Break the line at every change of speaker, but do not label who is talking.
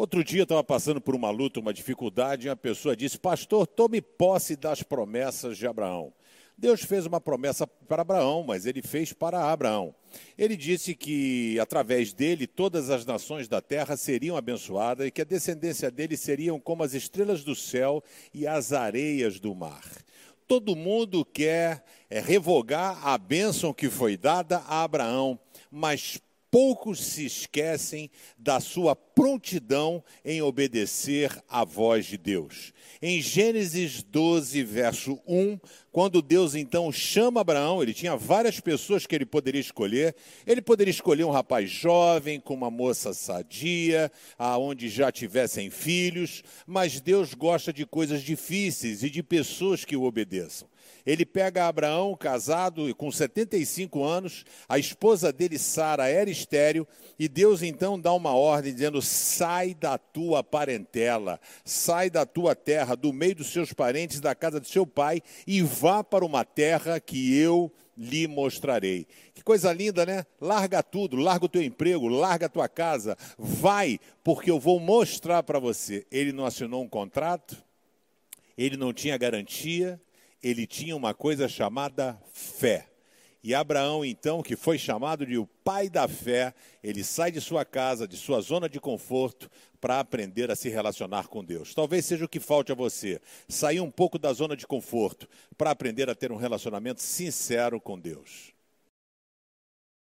Outro dia estava passando por uma luta, uma dificuldade, e uma pessoa disse: Pastor, tome posse das promessas de Abraão. Deus fez uma promessa para Abraão, mas ele fez para Abraão. Ele disse que através dele todas as nações da terra seriam abençoadas e que a descendência dele seriam como as estrelas do céu e as areias do mar. Todo mundo quer é, revogar a bênção que foi dada a Abraão, mas poucos se esquecem da sua prontidão em obedecer à voz de Deus. Em Gênesis 12, verso 1, quando Deus então chama Abraão, ele tinha várias pessoas que ele poderia escolher. Ele poderia escolher um rapaz jovem, com uma moça sadia, aonde já tivessem filhos, mas Deus gosta de coisas difíceis e de pessoas que o obedeçam. Ele pega Abraão, casado com 75 anos, a esposa dele, Sara, era estéril, e Deus então dá uma ordem dizendo: sai da tua parentela, sai da tua terra, do meio dos seus parentes, da casa do seu pai, e vá para uma terra que eu lhe mostrarei. Que coisa linda, né? Larga tudo, larga o teu emprego, larga a tua casa, vai, porque eu vou mostrar para você. Ele não assinou um contrato, ele não tinha garantia, ele tinha uma coisa chamada fé. E Abraão, então, que foi chamado de o pai da fé, ele sai de sua casa, de sua zona de conforto, para aprender a se relacionar com Deus. Talvez seja o que falte a você, sair um pouco da zona de conforto, para aprender a ter um relacionamento sincero com Deus.